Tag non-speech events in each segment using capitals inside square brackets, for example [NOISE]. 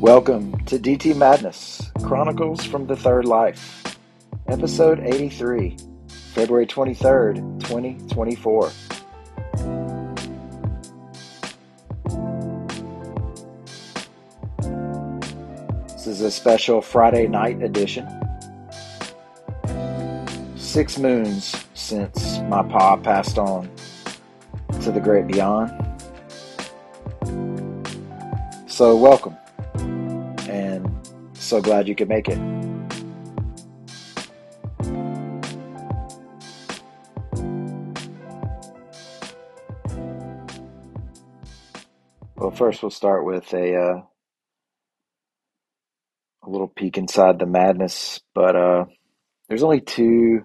Welcome to DT Madness Chronicles from the Third Life, episode 83, February 23rd, 2024. This is a special Friday night edition. Six moons since my pa passed on to the great beyond. So, welcome so glad you could make it. Well, first we'll start with a uh, a little peek inside the madness, but uh, there's only two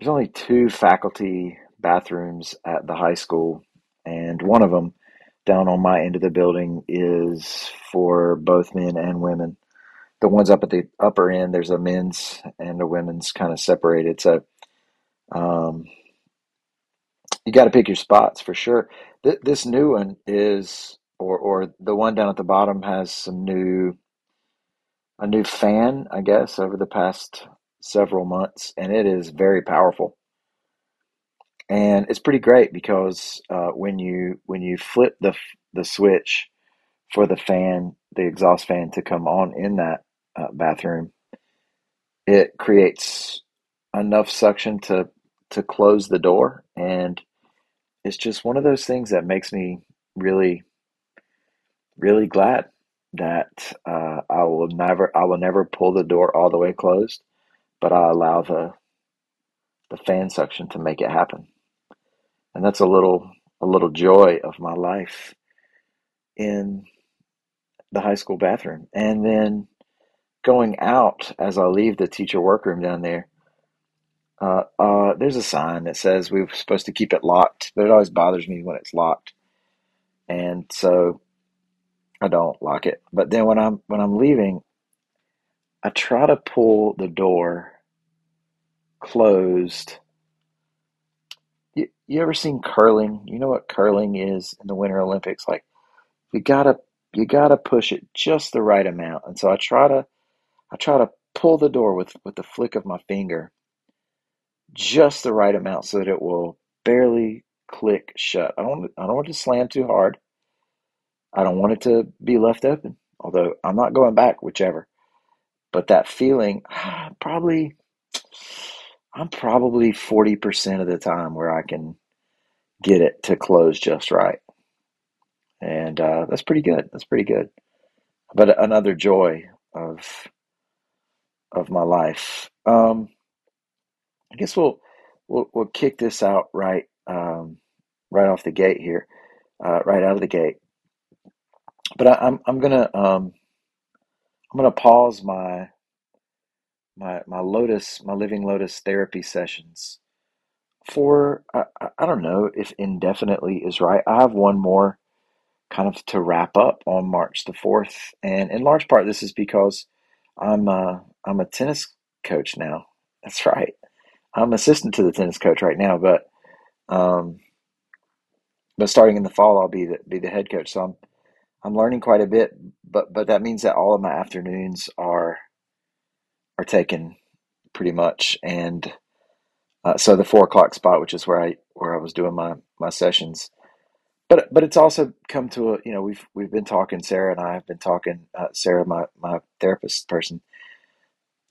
there's only two faculty bathrooms at the high school, and one of them down on my end of the building is for both men and women. The ones up at the upper end, there's a men's and a women's kind of separated. So um, you got to pick your spots for sure. Th- this new one is, or or the one down at the bottom has some new, a new fan, I guess, over the past several months, and it is very powerful and it's pretty great because uh, when you when you flip the the switch for the fan, the exhaust fan to come on in that uh, bathroom, it creates enough suction to to close the door, and it's just one of those things that makes me really really glad that uh, I will never I will never pull the door all the way closed, but I allow the the fan suction to make it happen and that's a little a little joy of my life in the high school bathroom. And then going out as i leave the teacher workroom down there uh, uh, there's a sign that says we're supposed to keep it locked but it always bothers me when it's locked. And so i don't lock it. But then when i'm when i'm leaving i try to pull the door closed you, ever seen curling? You know what curling is in the Winter Olympics? Like you gotta you gotta push it just the right amount. And so I try to I try to pull the door with with the flick of my finger just the right amount so that it will barely click shut. I don't I don't want to slam too hard. I don't want it to be left open. Although I'm not going back, whichever. But that feeling, [SIGHS] probably I'm probably 40% of the time where I can get it to close just right. And uh, that's pretty good. That's pretty good. But another joy of of my life. Um, I guess we'll we'll we'll kick this out right um, right off the gate here, uh, right out of the gate. But I, am I'm, I'm gonna um, I'm gonna pause my my my Lotus, my Living Lotus therapy sessions for I, I don't know if indefinitely is right. I have one more kind of to wrap up on March the fourth, and in large part, this is because I'm a, I'm a tennis coach now. [LAUGHS] That's right. I'm assistant to the tennis coach right now, but um, but starting in the fall, I'll be the be the head coach. So I'm I'm learning quite a bit, but but that means that all of my afternoons are are taken pretty much. And uh, so the four o'clock spot, which is where I where I was doing my my sessions, but but it's also come to a you know we've we've been talking Sarah and I have been talking uh, Sarah my my therapist person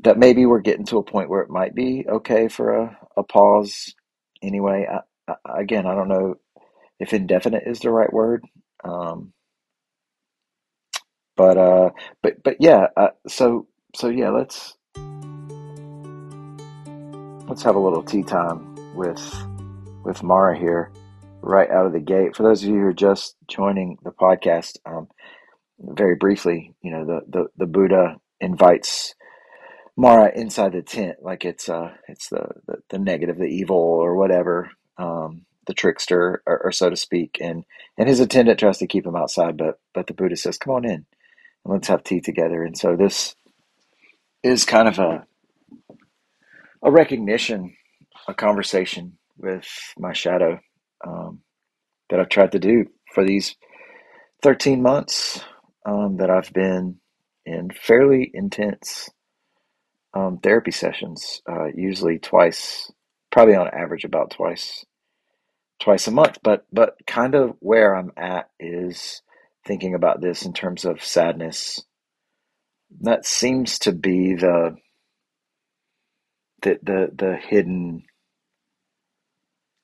that maybe we're getting to a point where it might be okay for a, a pause anyway. I, I, again I don't know if indefinite is the right word um, but uh but but yeah uh, so so yeah let's let's have a little tea time with with Mara here, right out of the gate. For those of you who are just joining the podcast, um, very briefly, you know, the, the, the Buddha invites Mara inside the tent, like it's uh it's the the, the negative, the evil, or whatever, um, the trickster, or, or, so to speak, and and his attendant tries to keep him outside, but but the Buddha says, "Come on in, and let's have tea together." And so this is kind of a a recognition, a conversation with my shadow um, that I've tried to do for these 13 months um, that I've been in fairly intense um, therapy sessions, uh, usually twice, probably on average about twice twice a month. But but kind of where I'm at is thinking about this in terms of sadness. That seems to be the the the, the hidden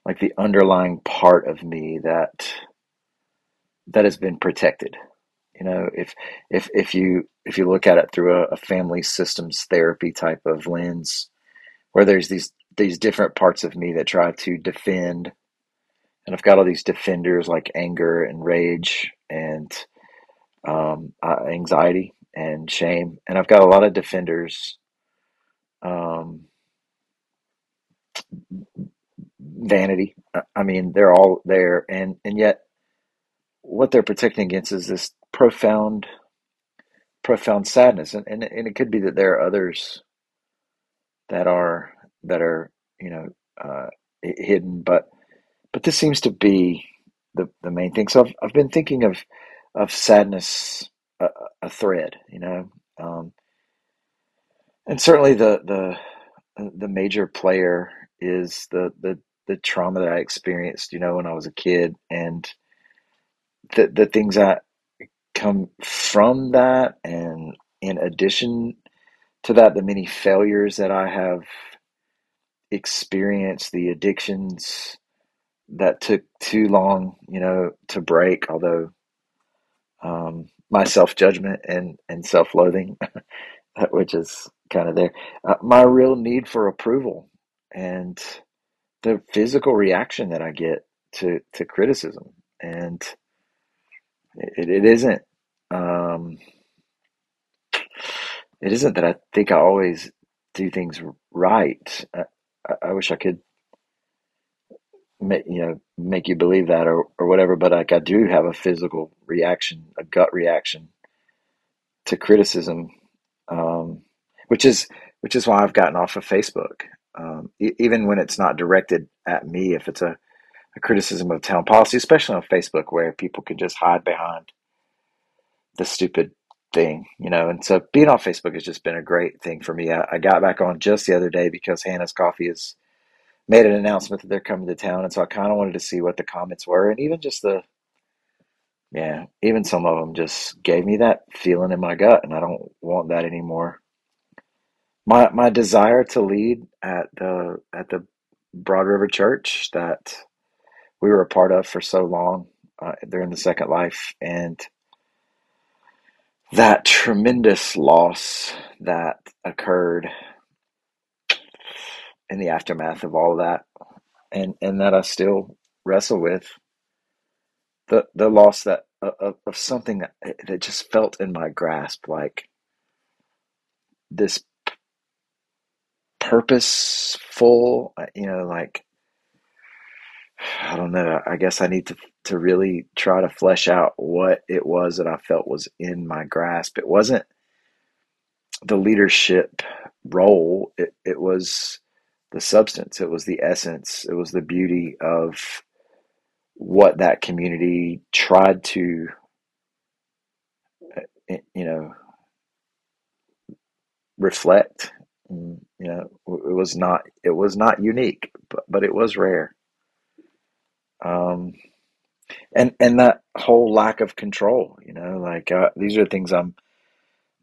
like the underlying part of me that that has been protected. You know if if if you if you look at it through a, a family systems therapy type of lens where there's these these different parts of me that try to defend and i've got all these defenders like anger and rage and um, uh, anxiety and shame and i've got a lot of defenders um, vanity. I mean they're all there and and yet what they're protecting against is this profound profound sadness and, and and it could be that there are others that are that are you know uh, hidden but but this seems to be the the main thing. So I've, I've been thinking of of sadness a, a thread you know um, and certainly the the the major player is the the the trauma that I experienced you know when I was a kid. And the the things that come from that and in addition to that the many failures that I have experienced the addictions that took too long you know to break although um, my self-judgment and and self-loathing [LAUGHS] which is kind of there. Uh, my real need for approval and the physical reaction that I get to to criticism and it, it isn't um, it isn't that I think I always do things right. I, I wish I could, make, you know, make you believe that or, or whatever. But like I do have a physical reaction, a gut reaction to criticism, um, which is which is why I've gotten off of Facebook. Um, e- even when it's not directed at me, if it's a, a criticism of town policy, especially on Facebook, where people can just hide behind the stupid thing, you know. And so being on Facebook has just been a great thing for me. I, I got back on just the other day because Hannah's Coffee has made an announcement that they're coming to town, and so I kind of wanted to see what the comments were, and even just the yeah, even some of them just gave me that feeling in my gut, and I don't want that anymore. My my desire to lead at the at the Broad River Church that we were a part of for so long uh, during the Second Life, and that tremendous loss that occurred in the aftermath of all of that and and that I still wrestle with the the loss that of, of something that that just felt in my grasp like this purposeful uh, you know like I don't know. I guess I need to to really try to flesh out what it was that I felt was in my grasp. It wasn't the leadership role. It, it was the substance. It was the essence. It was the beauty of what that community tried to eh, you know reflect you know it was not it was not unique but, but it was rare. Um and and that whole lack of control you know like uh, these are things i'm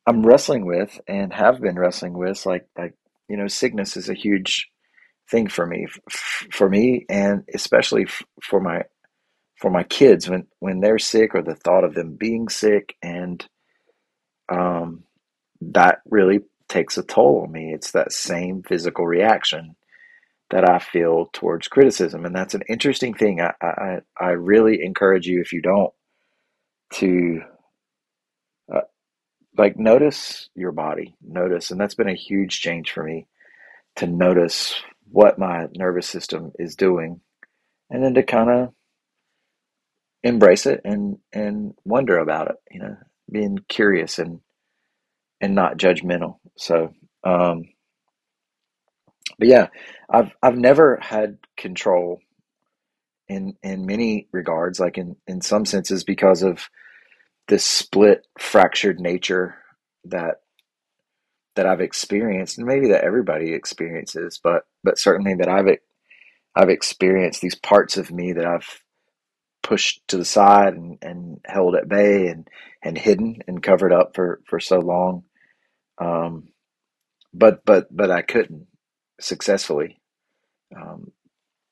i'm wrestling with and have been wrestling with like like you know sickness is a huge thing for me f- for me and especially f- for my for my kids when when they're sick or the thought of them being sick and um that really takes a toll on me. It's that same physical reaction that I feel towards criticism and that's an interesting thing. I I, I really encourage you if you don't to uh, like notice your body. Notice and that's been a huge change for me to notice what my nervous system is doing and then to kind of embrace it and and wonder about it you know being curious and and not judgmental so um but yeah i've i've never had control in in many regards like in in some senses because of this split, fractured nature that that I've experienced, and maybe that everybody experiences, but but certainly that I've I've experienced these parts of me that I've pushed to the side and, and held at bay and and hidden and covered up for for so long. Um, but but but I couldn't successfully um,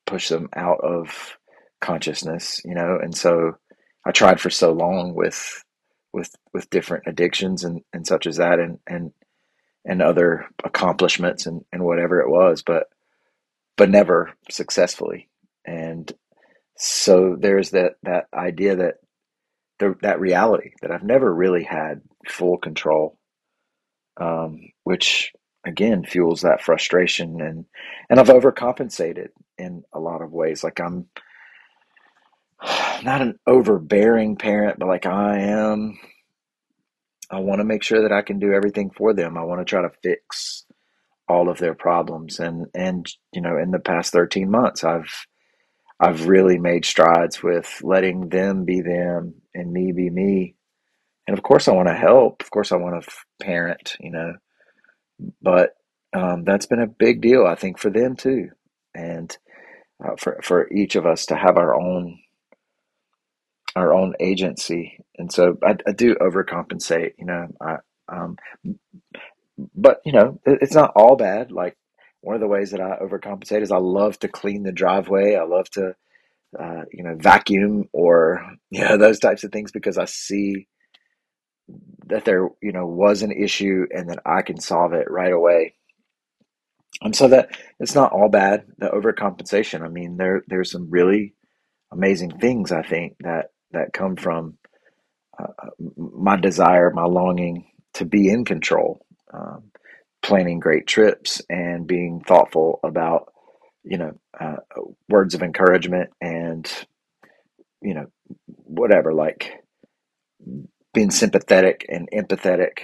push them out of consciousness, you know, and so I tried for so long with with with different addictions and, and such as that and and and other accomplishments and, and whatever it was, but but never successfully. And so there's that that idea that the, that reality that I've never really had full control, um, which again fuels that frustration and and I've overcompensated in a lot of ways. Like I'm [SIGHS] not an overbearing parent, but like I am. I want to make sure that I can do everything for them. I want to try to fix all of their problems, and and you know, in the past thirteen months, I've I've really made strides with letting them be them and me be me. And of course, I want to help. Of course, I want to parent. You know, but um, that's been a big deal, I think, for them too, and uh, for for each of us to have our own our own agency. And so I, I do overcompensate. You know, I um, but you know, it, it's not all bad. Like one of the ways that I overcompensate is I love to clean the driveway. I love to uh, you know vacuum or [LAUGHS] you know those types of things because I see that there you know was an issue and that I can solve it right away. And so that it's not all bad. The overcompensation. I mean, there there's some really amazing things I think that that come from uh, my desire, my longing to be in control, um, planning great trips and being thoughtful about you know uh, words of encouragement and you know whatever like being sympathetic and empathetic.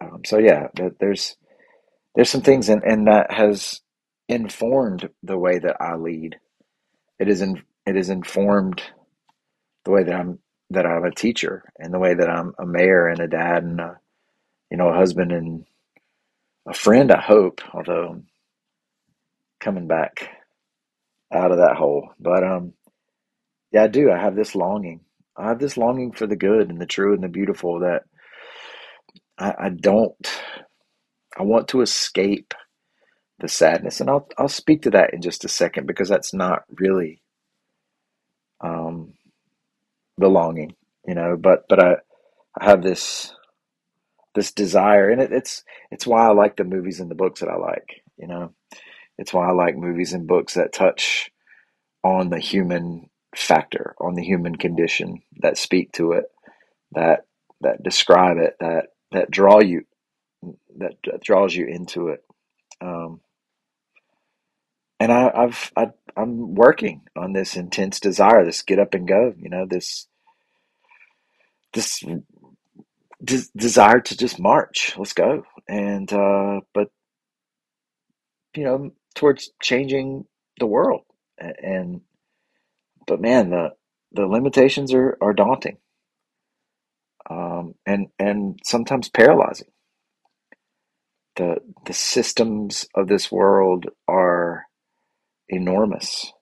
Um, so yeah, there's there's some things and and that has informed the way that I lead. It is in, it is informed the way that I'm that I'm a teacher and the way that I'm a mayor and a dad and a, you know a husband and a friend. I hope, although coming back out of that hole, but um, yeah, I do. I have this longing. I have this longing for the good and the true and the beautiful that I, I don't. I want to escape the sadness, and I'll I'll speak to that in just a second because that's not really um, the longing, you know. But but I I have this this desire, and it, it's it's why I like the movies and the books that I like, you know. It's why I like movies and books that touch on the human factor, on the human condition, that speak to it, that that describe it, that that draw you, that, draws you into it. Um, and I, I've I, I'm working on this intense desire, this get up and go, you know, this this des- desire to just march, let's go, and uh, but you know, towards changing the world, and but man, the the limitations are are daunting, um, and and sometimes paralyzing. the The systems of this world are enormous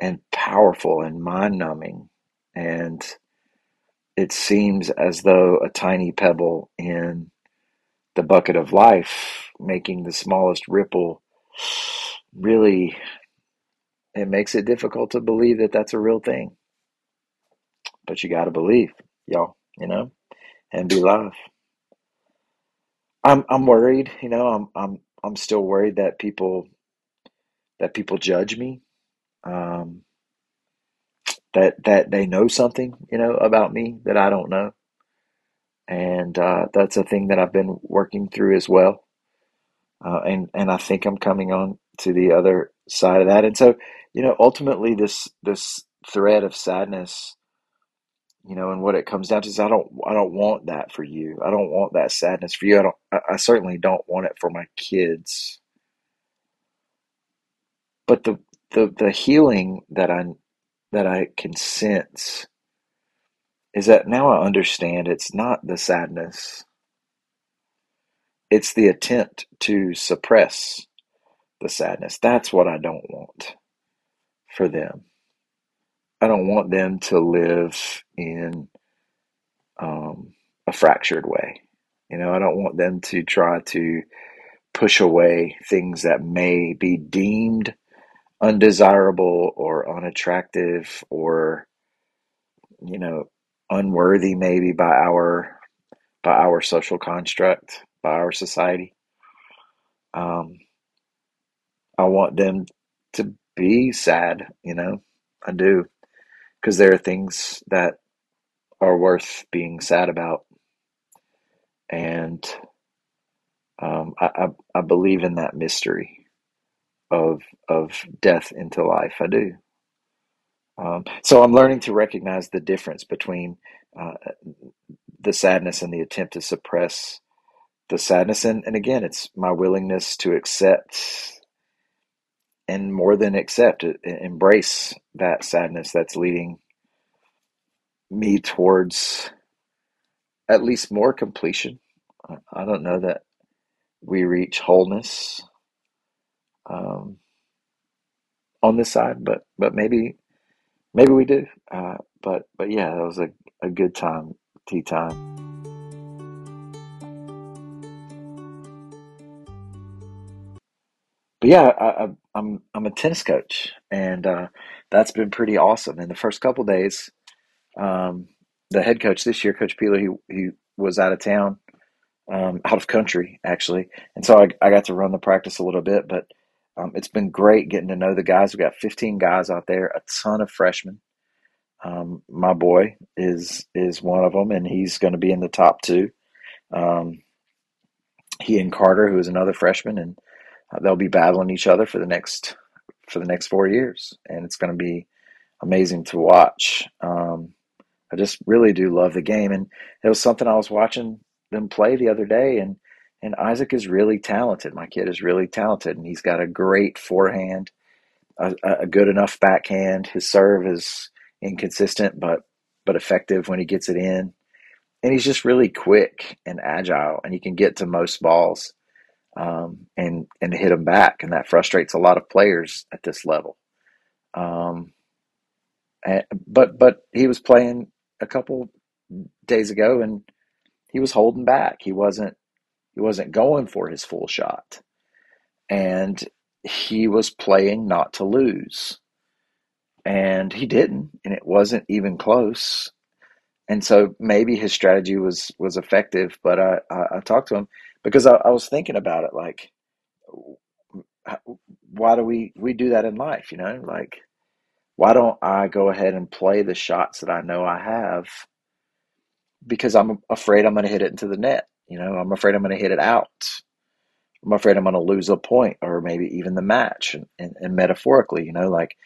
and powerful and mind numbing. And it seems as though a tiny pebble in the bucket of life, making the smallest ripple, really, it makes it difficult to believe that that's a real thing. But you got to believe, y'all, you know, and be love. I'm I'm worried, you know. I'm I'm I'm still worried that people that people judge me. Um, that that they know something, you know, about me that I don't know, and uh, that's a thing that I've been working through as well. Uh, and and I think I'm coming on to the other side of that. And so, you know, ultimately, this this thread of sadness, you know, and what it comes down to is I don't I don't want that for you. I don't want that sadness for you. I don't. I, I certainly don't want it for my kids. But the the the healing that I that I can sense is that now I understand it's not the sadness, it's the attempt to suppress the sadness. That's what I don't want for them. I don't want them to live in um, a fractured way. You know, I don't want them to try to push away things that may be deemed undesirable or unattractive or you know unworthy maybe by our by our social construct by our society um, i want them to be sad you know? I do. Because there are things that are worth being sad about. And um, I, I, I believe in that mystery of of death into life. I do. Um, so I'm learning to recognize the difference between uh, the sadness and the attempt to suppress the sadness. And, and again, it's my willingness to accept and more than accept, embrace that sadness that's leading me towards at least more completion. I I don't know that we reach wholeness um, on this side, but but maybe maybe we do. Uh, but but yeah, that was a, a good time, tea time. But yeah, I, I, I'm I'm a tennis coach, and uh, that's been pretty awesome. In the first couple days, um, the head coach this year, Coach Peeler, he he was out of town, um, out of country actually, and so I, I got to run the practice a little bit. But um, it's been great getting to know the guys. We got 15 guys out there, a ton of freshmen. Um, my boy is is one of them, and he's going to be in the top two. Um, he and Carter, who is another freshman, and they'll be battling each other for the next for the next four years, and it's going to be amazing to watch. Um, I just really do love the game, and it was something I was watching them play the other day, and and Isaac is really talented. My kid is really talented, and he's got a great forehand, a, a good enough backhand. His serve is inconsistent, but but effective when he gets it in, and he's just really quick and agile, and he can get to most balls um, and and hit them back, and that frustrates a lot of players at this level. Um, and, but but he was playing a couple days ago, and he was holding back. He wasn't he wasn't going for his full shot, and he was playing not to lose, and he didn't, and it wasn't even close. And so maybe his strategy was was effective, but I I, I talked to him because I, I was thinking about it, like why do we we do that in life? You know, like why don't I go ahead and play the shots that I know I have because I'm afraid I'm going to hit it into the net. You know, I'm afraid I'm going to hit it out. I'm afraid I'm going to lose a point or maybe even the match. And, and, and metaphorically, you know, like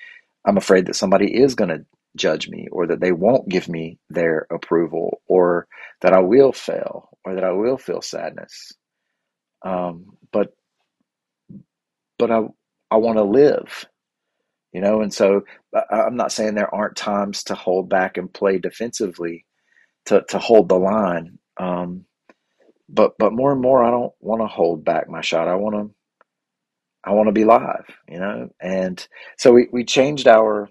I'm afraid that somebody is going to judge me or that they won't give me their approval or that I will fail or that I will feel sadness. Um, but but I I want to live, you know, and so I, I'm not saying there aren't times to hold back and play defensively to to hold the line. Um, but but more and more, I don't want to hold back my shot. I want to I want to be live, you know. And so we we changed our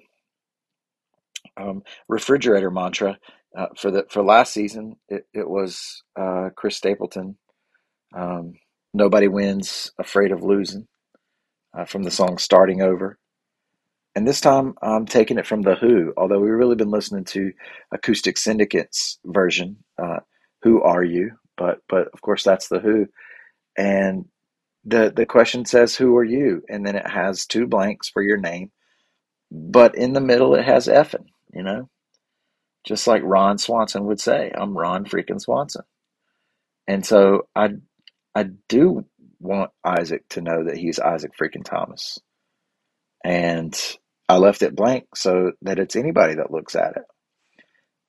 um, refrigerator mantra uh, for the for last season. It it was uh, Chris Stapleton. Um, Nobody wins, afraid of losing, uh, from the song "Starting Over." And this time I'm taking it from The Who, although we've really been listening to Acoustic Syndicate's version, uh, Who Are You? But but of course that's The Who. And the the question says Who are you? And then it has two blanks for your name, but in the middle it has effing, you know? Just like Ron Swanson would say, I'm Ron freaking Swanson. And so I I do want Isaac to know that he's Isaac freaking Thomas. And I left it blank so that it's anybody that looks at it.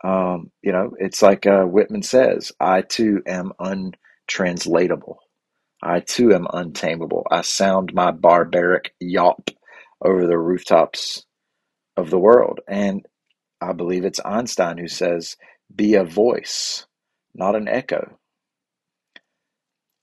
Um, you know, it's like uh, Whitman says, I too am untranslatable. I too am untamable. I sound my barbaric yawp over the rooftops of the world. And I believe it's Einstein who says be a voice, not an echo.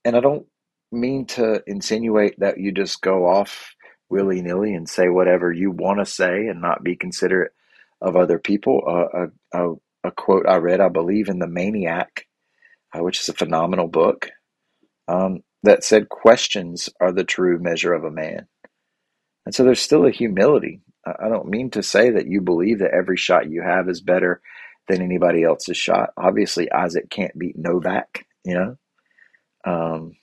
And I don't mean to insinuate that you just go off willy nilly and say whatever you want to say and not be considerate of other people. Uh, a, a, a, quote I read, I believe, in The Maniac, uh, which is a phenomenal book, um, that said, Questions are the true measure of a man. And so there's still a humility. I don't mean to say that you believe that every shot you have is better than anybody else's shot. Obviously, Isaac can't beat Novak, you know. Um,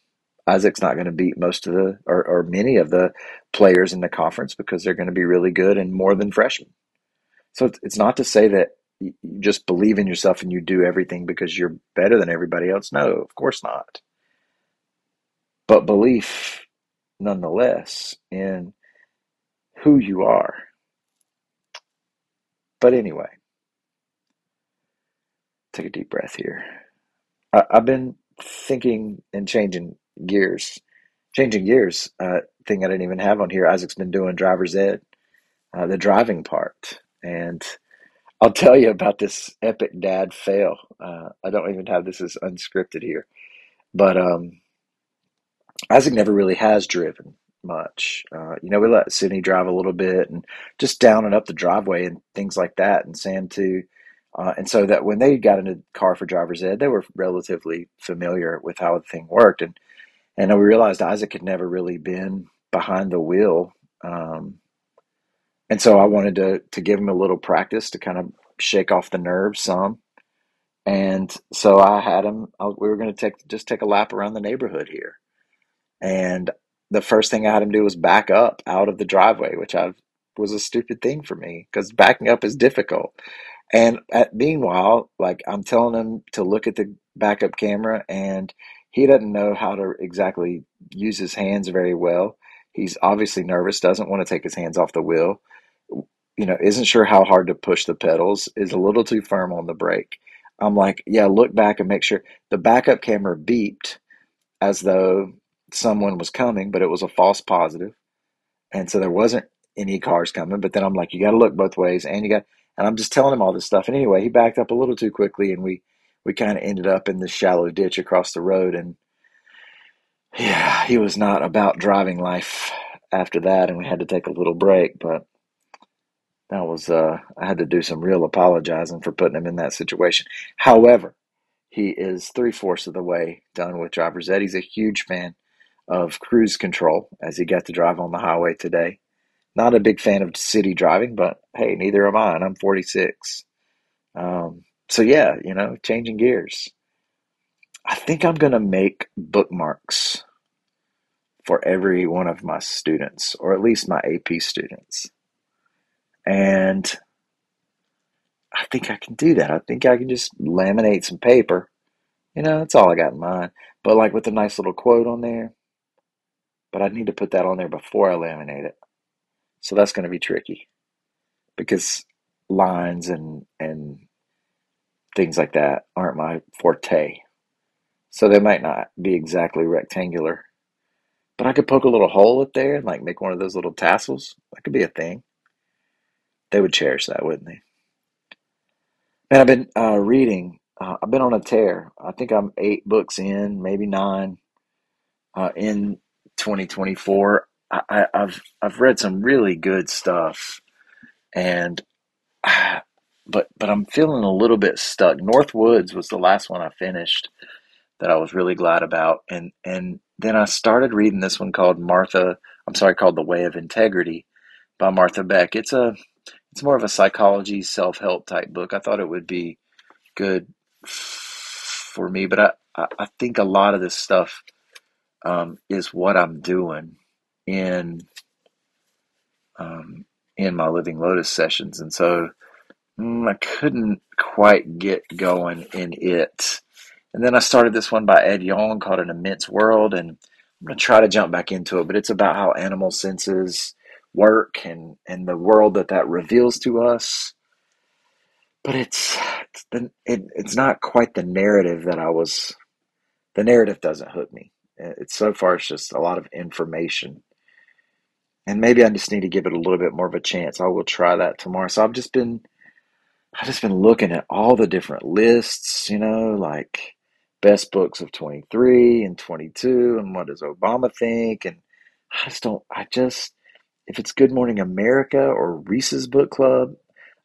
Isaac's not going to beat most of the or, or many of the players in the conference because they're going to be really good and more than freshmen. So it's, it's not to say that you just believe in yourself and you do everything because you're better than everybody else. No, of course not. But belief, nonetheless, in who you are. But anyway, take a deep breath here. I, have been thinking and changing gears, changing gears. Uh, thing I didn't even have on here. Isaac's been doing driver's ed, uh, the driving part, and I'll tell you about this epic dad fail. Uh, I don't even have this as unscripted here, but um, Isaac never really has driven much. Uh, you know, we let Sydney drive a little bit and just down and up the driveway and things like that, and Sam too. Uh, and so that when they got in a car for driver's ed, they were relatively familiar with how the thing worked. And and we realized Isaac had never really been behind the wheel. Um, and so I wanted to to give him a little practice to kind of shake off the nerves some. And so I had him. I, we were going to take just take a lap around the neighborhood here, and the first thing I had him do was back up out of the driveway, which I was a stupid thing for me because backing up is difficult. And at, meanwhile, like I'm telling him to look at the backup camera, and he doesn't know how to exactly use his hands very well. He's obviously nervous, doesn't want to take his hands off the wheel. You know, isn't sure how hard to push the pedals, is a little too firm on the brake. I'm like, yeah, look back and make sure the backup camera beeped as though someone was coming, but it was a false positive. And so there wasn't any cars coming. But then I'm like, you got to look both ways, and you got and I'm just telling him all this stuff. And anyway, he backed up a little too quickly, and we we kind of ended up in this shallow ditch across the road. And yeah, he was not about driving life after that, and we had to take a little break. But that was uh, I had to do some real apologizing for putting him in that situation. However, he is three fourths of the way done with driver's ed. He's a huge fan of cruise control as he got to drive on the highway today. Not a big fan of city driving, but hey, neither am I, and I'm 46. Um, so yeah, you know, changing gears. I think I'm going to make bookmarks for every one of my students, or at least my AP students. And I think I can do that. I think I can just laminate some paper. You know, that's all I got in mind. But like with a nice little quote on there. But I need to put that on there before I laminate it. So that's going to be tricky because lines and and things like that aren't my forte. So they might not be exactly rectangular. But I could poke a little hole up there and like make one of those little tassels. That could be a thing. They would cherish that, wouldn't they? Man, I've been uh, reading. Uh, I've been on a tear. I think I'm eight books in, maybe nine, uh, in 2024. I, have I've read some really good stuff, and [SIGHS] but but I'm feeling a little bit stuck. Northwoods was the last one I finished that I was really glad about, and and then I started reading this one called Martha. I'm sorry, called The Way of Integrity by Martha Beck. It's a it's more of a psychology self help type book. I thought it would be good for me, but I I think a lot of this stuff um, is what I'm doing in um, in my Living Lotus sessions, and so mm, I couldn't quite get going in it. And then I started this one by Ed Yong called An Immense World, and I'm gonna try to jump back into it, but it's about how animal senses work and and the world that that reveals to us. But it's it's the, it, it's not quite the narrative that I was. The narrative doesn't hook me. It's so far it's just a lot of information and maybe I just need to give it a little bit more of a chance. I will try that tomorrow. So I've just been I've just been looking at all the different lists, you know, like best books of 23 and 22 and what does Obama think and I just don't I just if it's Good Morning America or Reese's Book Club,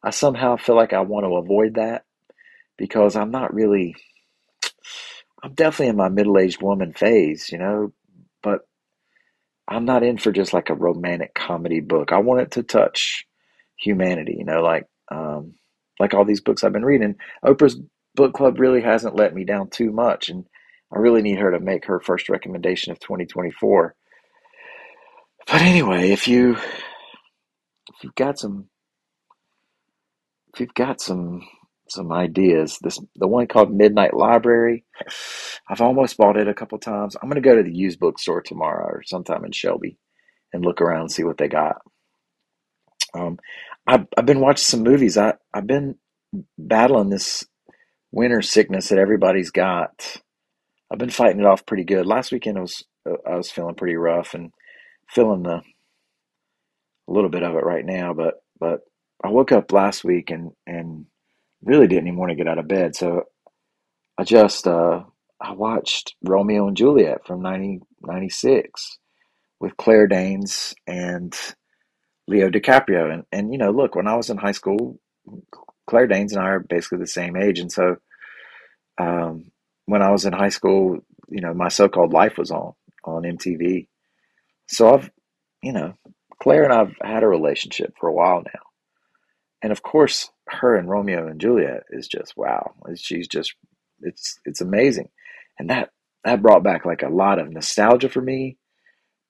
I somehow feel like I want to avoid that because I'm not really I'm definitely in my middle-aged woman phase, you know, I'm not in for just like a romantic comedy book. I want it to touch humanity, you know, like um, like all these books I've been reading. Oprah's book club really hasn't let me down too much, and I really need her to make her first recommendation of 2024. But anyway, if you if you've got some if you've got some some ideas, this the one called Midnight Library. I've almost bought it a couple times. I'm gonna go to the used bookstore tomorrow or sometime in Shelby and look around and see what they got. Um, I've, I've been watching some movies. I, I've been battling this winter sickness that everybody's got. I've been fighting it off pretty good. Last weekend I was I was feeling pretty rough and feeling the a little bit of it right now, but but I woke up last week and and really didn't even want to get out of bed. So I just uh, I watched Romeo and Juliet from 1996 with Claire Danes and Leo DiCaprio. And and you know, look, when I was in high school, Claire Danes and I are basically the same age, and so um, when I was in high school, you know, my so-called life was on on MTV. So I've, you know, Claire and I've had a relationship for a while now, and of course, her and Romeo and Juliet is just wow. She's just it's it's amazing, and that that brought back like a lot of nostalgia for me.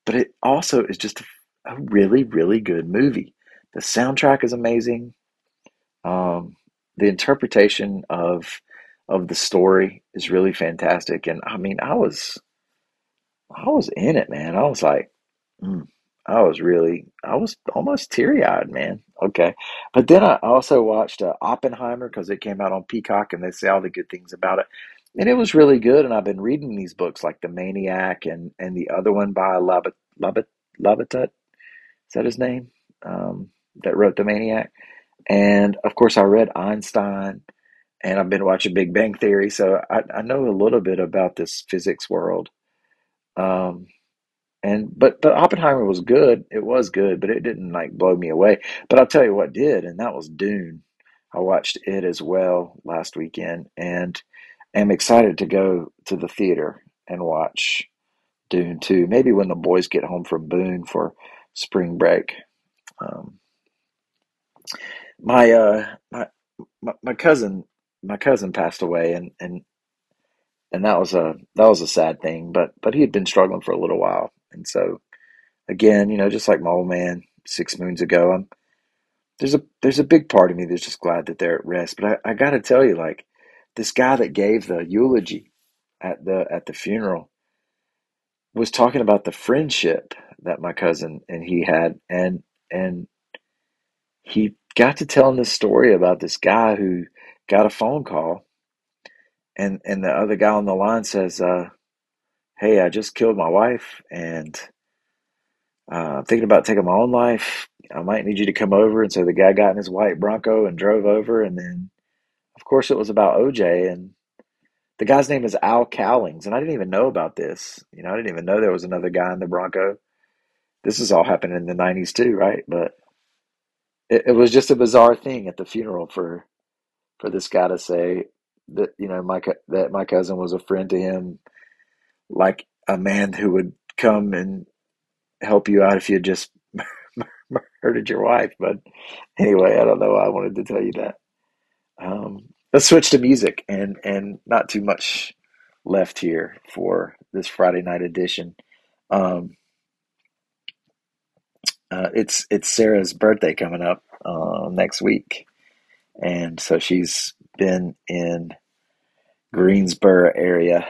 But it also is just a, really really good movie. The soundtrack is amazing. Um, the interpretation of of the story is really fantastic, and I mean, I was I was in it, man. I was like, mm, I was really, I was almost teary eyed, man. Okay, but then I also watched uh, Oppenheimer because it came out on Peacock, and they say all the good things about it, and it was really good. And I've been reading these books like The Maniac and and the other one by Labit Labit Labatut. Is that his name? Um, that wrote The Maniac, and of course I read Einstein and I've been watching Big Bang Theory, so I, I know a little bit about this physics world. Um, and but but Oppenheimer was good. It was good, but it didn't like blow me away. But I'll tell you what did, and that was Dune. I watched it as well last weekend, and am excited to go to the theater and watch Dune 2. Maybe when the boys get home from Boone for spring break. Um, my uh my, my my cousin my cousin passed away, and and and that was a that was a sad thing. But but he had been struggling for a little while, and so again, you know, just like my old man six moons ago, I'm there's a there's a big part of me that's just glad that they're at rest. But I, I got to tell you, like this guy that gave the eulogy at the at the funeral was talking about the friendship that my cousin and he had, and and he got to telling this story about this guy who got a phone call and and the other guy on the line says, uh, "Hey, I just killed my wife, and uh, I'm thinking about taking my own life. I might need you to come over." And so the guy got in his white Bronco and drove over, and then, of course, it was about OJ, and the guy's name is Al Cowlings, and I didn't even know about this. You know, I didn't even know there was another guy in the Bronco. This is all happening in the '90s too, right? But it, it was just a bizarre thing at the funeral for for this guy to say that you know my that my cousin was a friend to him, like a man who would come and help you out if you just [LAUGHS] murdered your wife. But anyway, I don't know. I wanted to tell you that. Um, let's switch to music, and and not too much left here for this Friday night edition. Um, uh, it's it's Sarah's birthday coming up uh, next week, and so she's been in Greensboro area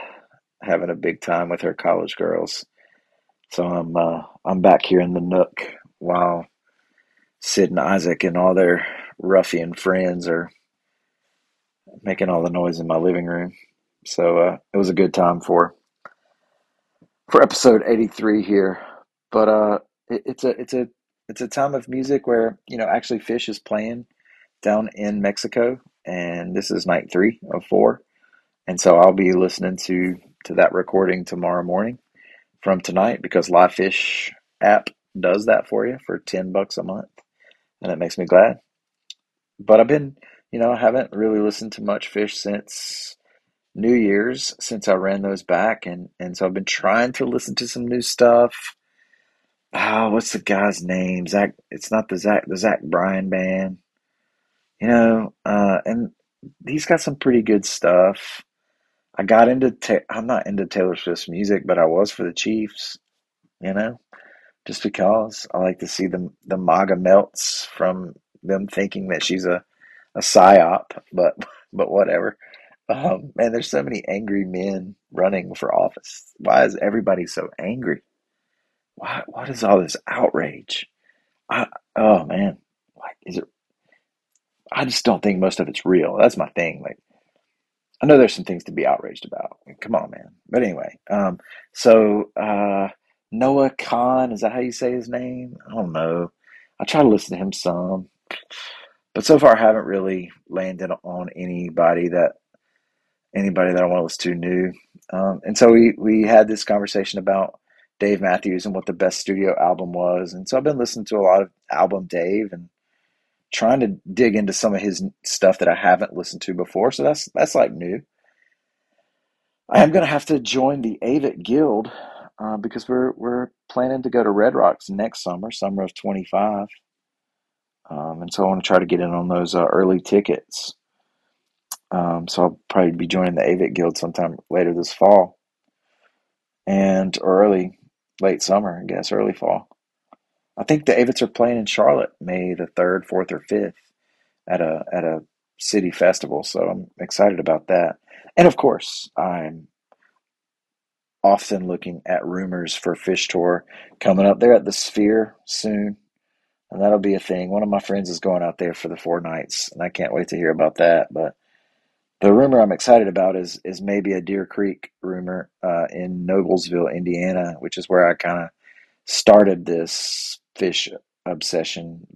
having a big time with her college girls. So I'm uh, I'm back here in the nook while Sid and Isaac and all their ruffian friends are making all the noise in my living room. So uh, it was a good time for for episode 83 here. But uh, it, it's a it's a it's a time of music where you know actually Phish is playing down in Mexico, and this is night three of four. And so I'll be listening to to that recording tomorrow morning from tonight because LivePhish app does that for you for ten bucks a month, and it makes me glad. But I've been, you know, I haven't really listened to much Phish since New Year's since I ran those back, and and so I've been trying to listen to some new stuff. Oh, what's the guy's name? Zach. It's not the Zach the Zach Bryan band. You know, uh, and he's got some pretty good stuff. I got into ta- I'm not into Taylor Swift's music, but I was for the Chiefs. You know, just because I like to see the the MAGA melts from them thinking that she's a a psyop, but [LAUGHS] but whatever. Um, man, there's so many angry men running for office. Why is everybody so angry? Why what is all this outrage? I oh man, like is it? I just don't think most of it's real. That's my thing. Like I know there's some things to be outraged about. Come on, man. But anyway, um, so uh, Noah Kahan is that how you say his name? I don't know. I try to listen to him some, but so far I haven't really landed on anybody that anybody that I want to listen to new. Um, and so we we had this conversation about Dave Matthews and what the best studio album was, and so I've been listening to a lot of album Dave and trying to dig into some of his stuff that I haven't listened to before. So that's that's like new. I am going to have to join the Avett Guild uh, because we're we're planning to go to Red Rocks next summer, summer of twenty five, um, and so I want to try to get in on those uh, early tickets. Um, so I'll probably be joining the Avett Guild sometime later this fall, and or early late summer, I guess, early fall. I think the Avetts are playing in Charlotte May the third, fourth, or fifth at a at a city festival. So I'm excited about that. And of course, I'm often looking at rumors for Phish Tour coming up. They're at the Sphere soon, and that'll be a thing. One of my friends is going out there for the four nights, and I can't wait to hear about that. But the rumor I'm excited about is is maybe a Deer Creek rumor uh, in Noblesville, Indiana, which is where I kind of started this Phish obsession,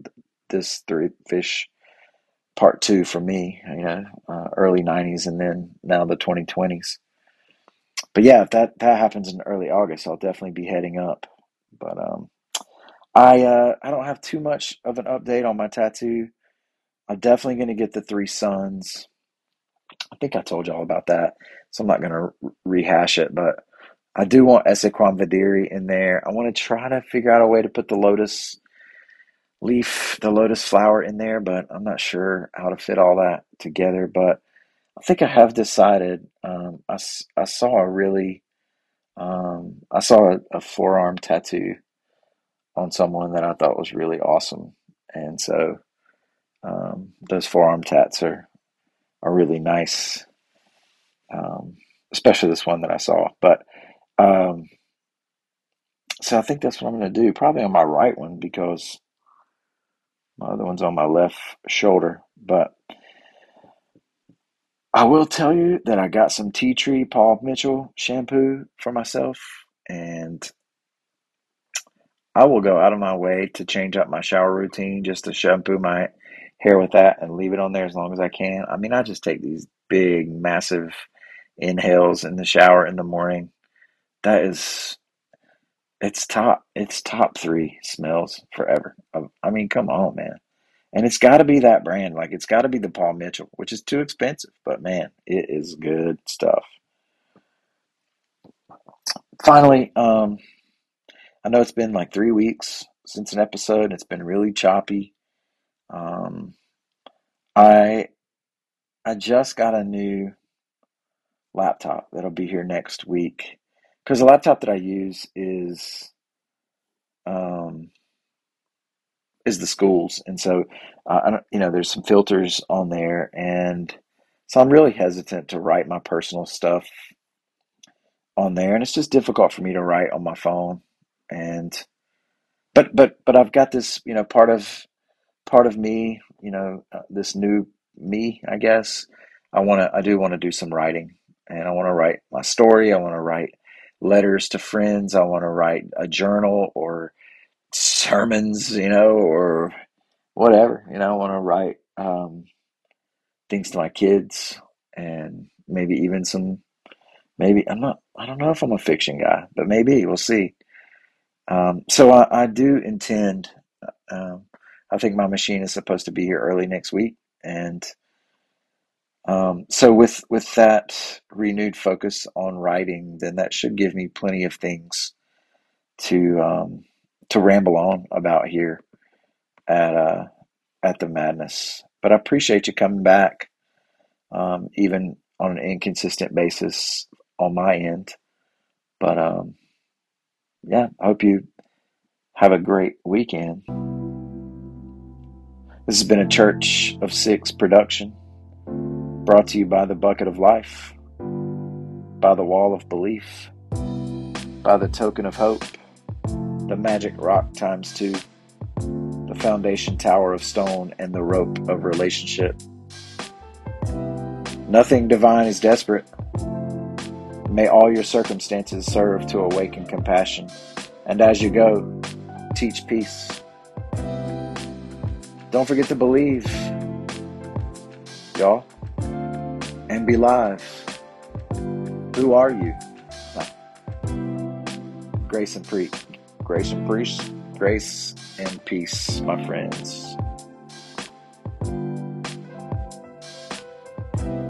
this three Phish part two for me, you know, uh, early 90s and then now the 2020s. But yeah, if that, that happens in early August, I'll definitely be heading up. But um, I uh, I don't have too much of an update on my tattoo. I'm definitely going to get the three suns. I think I told y'all about that, so I'm not going to rehash it. But I do want Esse Quam Videri in there. I want to try to figure out a way to put the lotus leaf, the lotus flower in there, but I'm not sure how to fit all that together. But I think I have decided. Um, I, I saw a really, um, I saw a, a forearm tattoo on someone that I thought was really awesome, and so um, those forearm tats are are really nice, um, especially this one that I saw. But um, so I think that's what I'm going to do, probably on my right one because my other one's on my left shoulder. But I will tell you that I got some tea tree Paul Mitchell shampoo for myself, and I will go out of my way to change up my shower routine just to shampoo my hair with that and leave it on there as long as I can. I mean, I just take these big, massive inhales in the shower in the morning. That is, it's top, it's top three smells forever. I mean, come on, man. And it's got to be that brand. Like, it's got to be the Paul Mitchell, which is too expensive, but man, it is good stuff. Finally, um, I know it's been like three weeks since an episode. It's been really choppy. Um, I I just got a new laptop that'll be here next week because the laptop that I use is um, is the schools, and so uh, I don't, you know there's some filters on there, and so I'm really hesitant to write my personal stuff on there, and it's just difficult for me to write on my phone, and but but but I've got this you know part of part of me you know uh, this new me I guess. I want to I do want to do some writing and I want to write my story I want to write letters to friends I want to write a journal or sermons you know or whatever you know I want to write um, things to my kids and maybe even some maybe I'm not I don't know if I'm a fiction guy, but maybe we'll see. Um, so I, I do intend. Um, I think my machine is supposed to be here early next week, and um, so with with that renewed focus on writing, then that should give me plenty of things to um, to ramble on about here at uh, at the madness. But I appreciate you coming back, um, even on an inconsistent basis on my end. But um, yeah, I hope you have a great weekend. This has been a Church of Six production, brought to you by the Bucket of Life, by the Wall of Belief, by the Token of Hope, the Magic Rock times two, the Foundation Tower of Stone, and the Rope of Relationship. Nothing divine is desperate. May all your circumstances serve to awaken compassion. And as you go, teach peace. Don't forget to believe, y'all, be live. Who are you? Grace and pre, grace and priest, grace and peace, my friends.